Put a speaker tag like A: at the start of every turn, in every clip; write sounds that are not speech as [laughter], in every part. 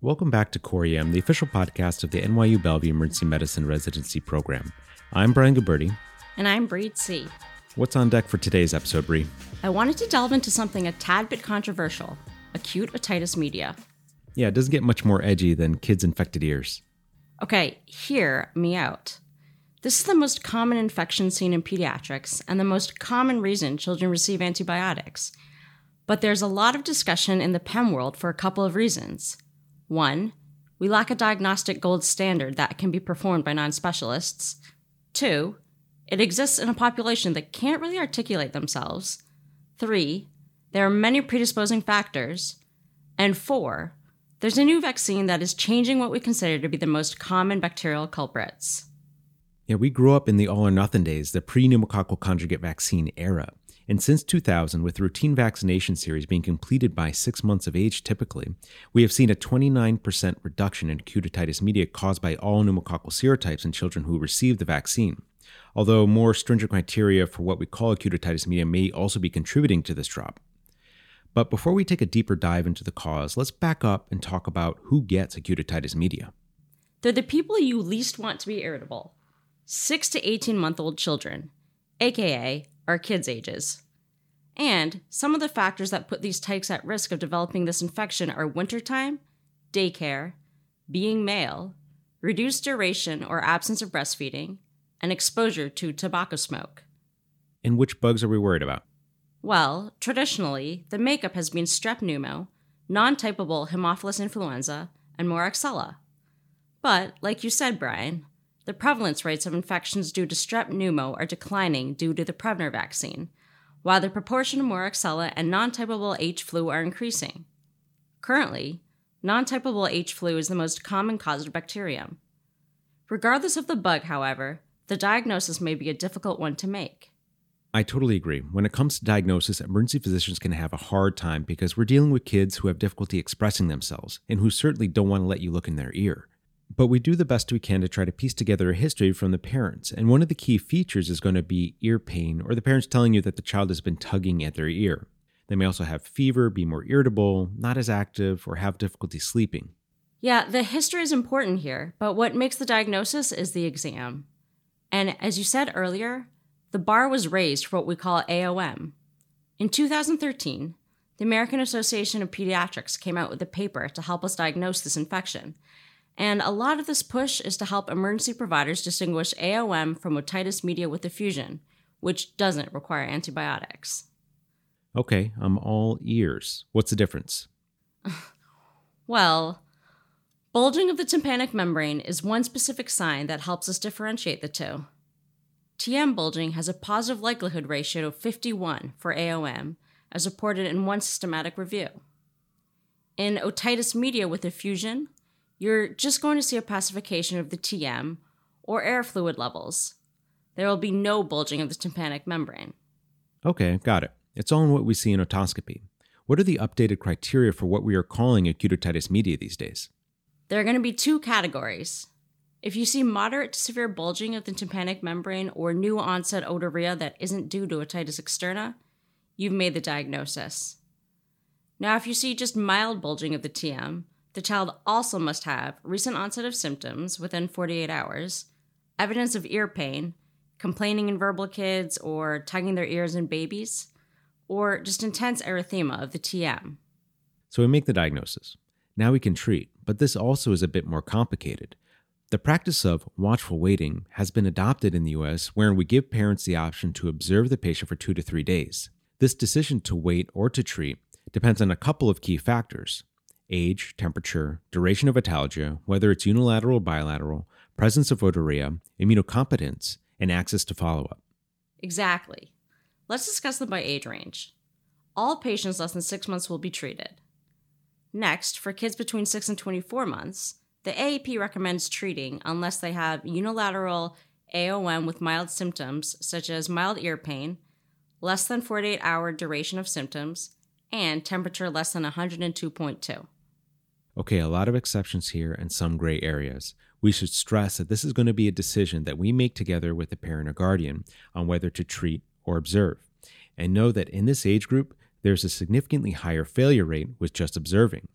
A: Welcome back to Core EM, the official podcast of the NYU Bellevue Emergency Medicine Residency Program. I'm Brian Gabberty.
B: And I'm Breed C.
A: What's on deck for today's episode, Bree?
B: I wanted to delve into something a tad bit controversial acute otitis media.
A: Yeah, it doesn't get much more edgy than kids' infected ears.
B: Okay, hear me out. This is the most common infection seen in pediatrics and the most common reason children receive antibiotics. But there's a lot of discussion in the PEM world for a couple of reasons. One, we lack a diagnostic gold standard that can be performed by non specialists. Two, it exists in a population that can't really articulate themselves. Three, there are many predisposing factors. And four, there's a new vaccine that is changing what we consider to be the most common bacterial culprits.
A: Yeah, we grew up in the all or nothing days, the pre pneumococcal conjugate vaccine era. And since 2000, with routine vaccination series being completed by six months of age typically, we have seen a 29% reduction in acute otitis media caused by all pneumococcal serotypes in children who received the vaccine. Although more stringent criteria for what we call acute otitis media may also be contributing to this drop. But before we take a deeper dive into the cause, let's back up and talk about who gets acute otitis media.
B: They're the people you least want to be irritable 6 to 18 month old children, aka our kids' ages. And some of the factors that put these types at risk of developing this infection are wintertime, daycare, being male, reduced duration or absence of breastfeeding, and exposure to tobacco smoke.
A: And which bugs are we worried about?
B: Well, traditionally, the makeup has been strep pneumo, non typable Haemophilus influenza, and Moraxella. But, like you said, Brian, the prevalence rates of infections due to strep pneumo are declining due to the Prevnar vaccine, while the proportion of Moraxella and non typable H flu are increasing. Currently, non typable H flu is the most common cause of bacterium. Regardless of the bug, however, the diagnosis may be a difficult one to make.
A: I totally agree. When it comes to diagnosis, emergency physicians can have a hard time because we're dealing with kids who have difficulty expressing themselves and who certainly don't want to let you look in their ear. But we do the best we can to try to piece together a history from the parents. And one of the key features is going to be ear pain, or the parents telling you that the child has been tugging at their ear. They may also have fever, be more irritable, not as active, or have difficulty sleeping.
B: Yeah, the history is important here, but what makes the diagnosis is the exam. And as you said earlier, the bar was raised for what we call AOM. In 2013, the American Association of Pediatrics came out with a paper to help us diagnose this infection, and a lot of this push is to help emergency providers distinguish AOM from otitis media with effusion, which doesn't require antibiotics.
A: Okay, I'm all ears. What's the difference? [laughs]
B: well, bulging of the tympanic membrane is one specific sign that helps us differentiate the two. TM bulging has a positive likelihood ratio of 51 for AOM, as reported in one systematic review. In otitis media with effusion, you're just going to see a opacification of the TM or air fluid levels. There will be no bulging of the tympanic membrane.
A: Okay, got it. It's all in what we see in otoscopy. What are the updated criteria for what we are calling acute otitis media these days?
B: There are going to be two categories. If you see moderate to severe bulging of the tympanic membrane or new onset otorrhea that isn't due to otitis externa, you've made the diagnosis. Now, if you see just mild bulging of the TM, the child also must have recent onset of symptoms within 48 hours, evidence of ear pain, complaining in verbal kids or tugging their ears in babies, or just intense erythema of the TM.
A: So we make the diagnosis. Now we can treat, but this also is a bit more complicated. The practice of watchful waiting has been adopted in the US, wherein we give parents the option to observe the patient for two to three days. This decision to wait or to treat depends on a couple of key factors age, temperature, duration of otalgia, whether it's unilateral or bilateral, presence of otorrhea, immunocompetence, and access to follow up.
B: Exactly. Let's discuss them by age range. All patients less than 6 months will be treated. Next, for kids between 6 and 24 months, the AAP recommends treating unless they have unilateral AOM with mild symptoms such as mild ear pain, less than 48 hour duration of symptoms, and temperature less than 102.2.
A: Okay, a lot of exceptions here and some gray areas. We should stress that this is going to be a decision that we make together with the parent or guardian on whether to treat or observe. And know that in this age group, there's a significantly higher failure rate with just observing.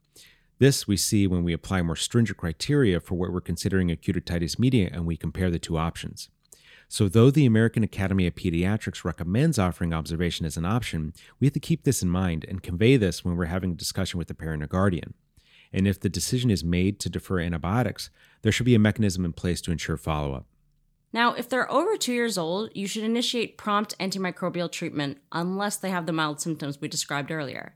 A: This we see when we apply more stringent criteria for what we're considering acute otitis media and we compare the two options. So, though the American Academy of Pediatrics recommends offering observation as an option, we have to keep this in mind and convey this when we're having a discussion with the parent or guardian. And if the decision is made to defer antibiotics, there should be a mechanism in place to ensure follow up.
B: Now, if they're over two years old, you should initiate prompt antimicrobial treatment unless they have the mild symptoms we described earlier.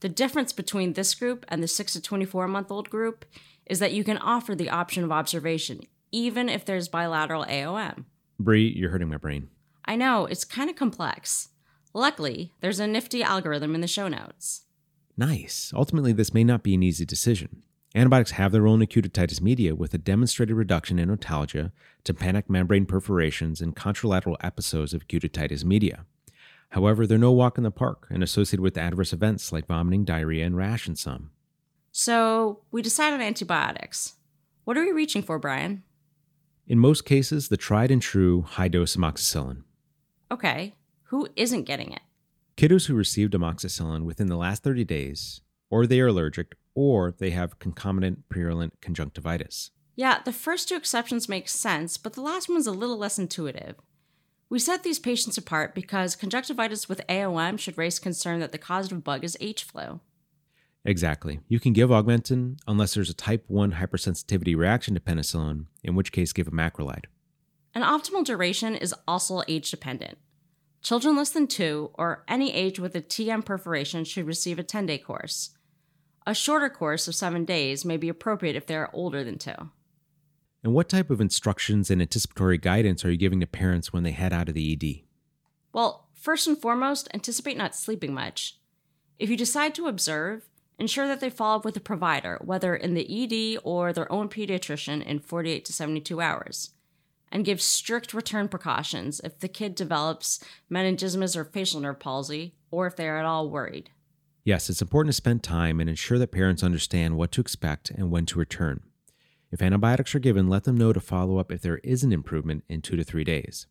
B: The difference between this group and the 6 to 24 month old group is that you can offer the option of observation, even if there's bilateral AOM.
A: Bree, you're hurting my brain.
B: I know, it's kind of complex. Luckily, there's a nifty algorithm in the show notes.
A: Nice. Ultimately, this may not be an easy decision. Antibiotics have their own acute otitis media with a demonstrated reduction in otalgia, tympanic membrane perforations, and contralateral episodes of acute otitis media. However, they're no walk in the park and associated with adverse events like vomiting, diarrhea, and rash in some.
B: So, we decide on antibiotics. What are we reaching for, Brian?
A: In most cases, the tried and true high dose amoxicillin.
B: Okay, who isn't getting it?
A: Kiddos who received amoxicillin within the last 30 days, or they are allergic, or they have concomitant purulent conjunctivitis.
B: Yeah, the first two exceptions make sense, but the last one's a little less intuitive. We set these patients apart because conjunctivitis with AOM should raise concern that the causative bug is H. flu.
A: Exactly. You can give Augmentin unless there's a type 1 hypersensitivity reaction to penicillin, in which case give a macrolide.
B: An optimal duration is also age dependent. Children less than two or any age with a TM perforation should receive a 10 day course. A shorter course of seven days may be appropriate if they are older than two.
A: And what type of instructions and anticipatory guidance are you giving to parents when they head out of the ED?
B: Well, first and foremost, anticipate not sleeping much. If you decide to observe, ensure that they follow up with a provider, whether in the ED or their own pediatrician, in 48 to 72 hours. And give strict return precautions if the kid develops meningismus or facial nerve palsy, or if they are at all worried.
A: Yes, it's important to spend time and ensure that parents understand what to expect and when to return. If antibiotics are given, let them know to follow up if there is an improvement in two to three days.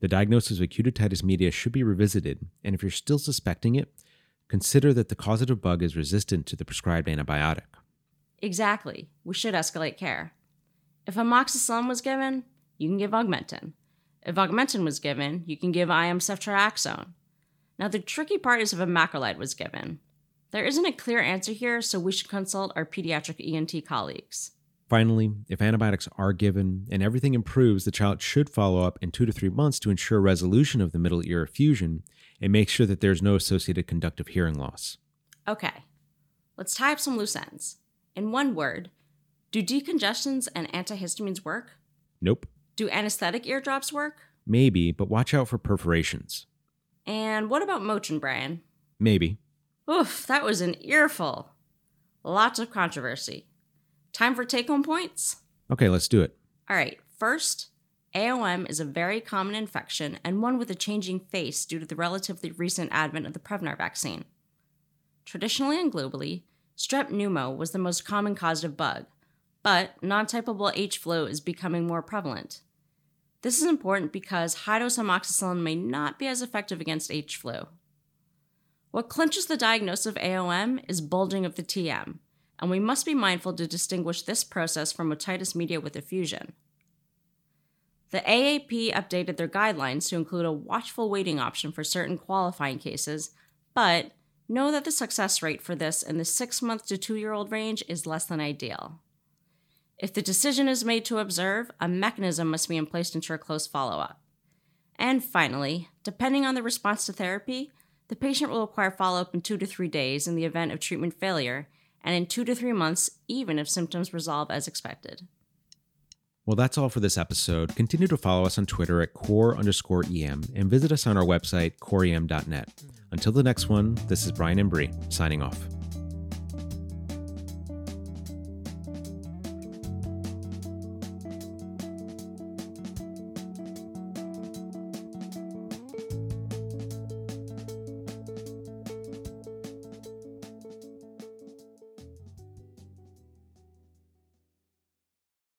A: The diagnosis of acute otitis media should be revisited, and if you're still suspecting it, consider that the causative bug is resistant to the prescribed antibiotic.
B: Exactly. We should escalate care. If amoxicillin was given, you can give Augmentin. If Augmentin was given, you can give IM ceftriaxone. Now, the tricky part is if a macrolide was given. There isn't a clear answer here, so we should consult our pediatric ENT colleagues.
A: Finally, if antibiotics are given and everything improves, the child should follow up in two to three months to ensure resolution of the middle ear effusion and make sure that there's no associated conductive hearing loss.
B: Okay, let's tie up some loose ends. In one word, do decongestants and antihistamines work?
A: Nope.
B: Do anesthetic eardrops work?
A: Maybe, but watch out for perforations.
B: And what about Motrin, Brian?
A: Maybe.
B: Oof, that was an earful. Lots of controversy. Time for take home points?
A: Okay, let's do it.
B: All right, first, AOM is a very common infection and one with a changing face due to the relatively recent advent of the Prevnar vaccine. Traditionally and globally, strep pneumo was the most common causative bug, but non typable H flu is becoming more prevalent. This is important because high dose amoxicillin may not be as effective against H flu. What clinches the diagnosis of AOM is bulging of the TM, and we must be mindful to distinguish this process from otitis media with effusion. The AAP updated their guidelines to include a watchful waiting option for certain qualifying cases, but know that the success rate for this in the six month to two year old range is less than ideal. If the decision is made to observe, a mechanism must be in place to ensure close follow up. And finally, depending on the response to therapy, the patient will require follow up in two to three days in the event of treatment failure and in two to three months, even if symptoms resolve as expected.
A: Well, that's all for this episode. Continue to follow us on Twitter at core underscore EM and visit us on our website, coreem.net. Until the next one, this is Brian Bree signing off.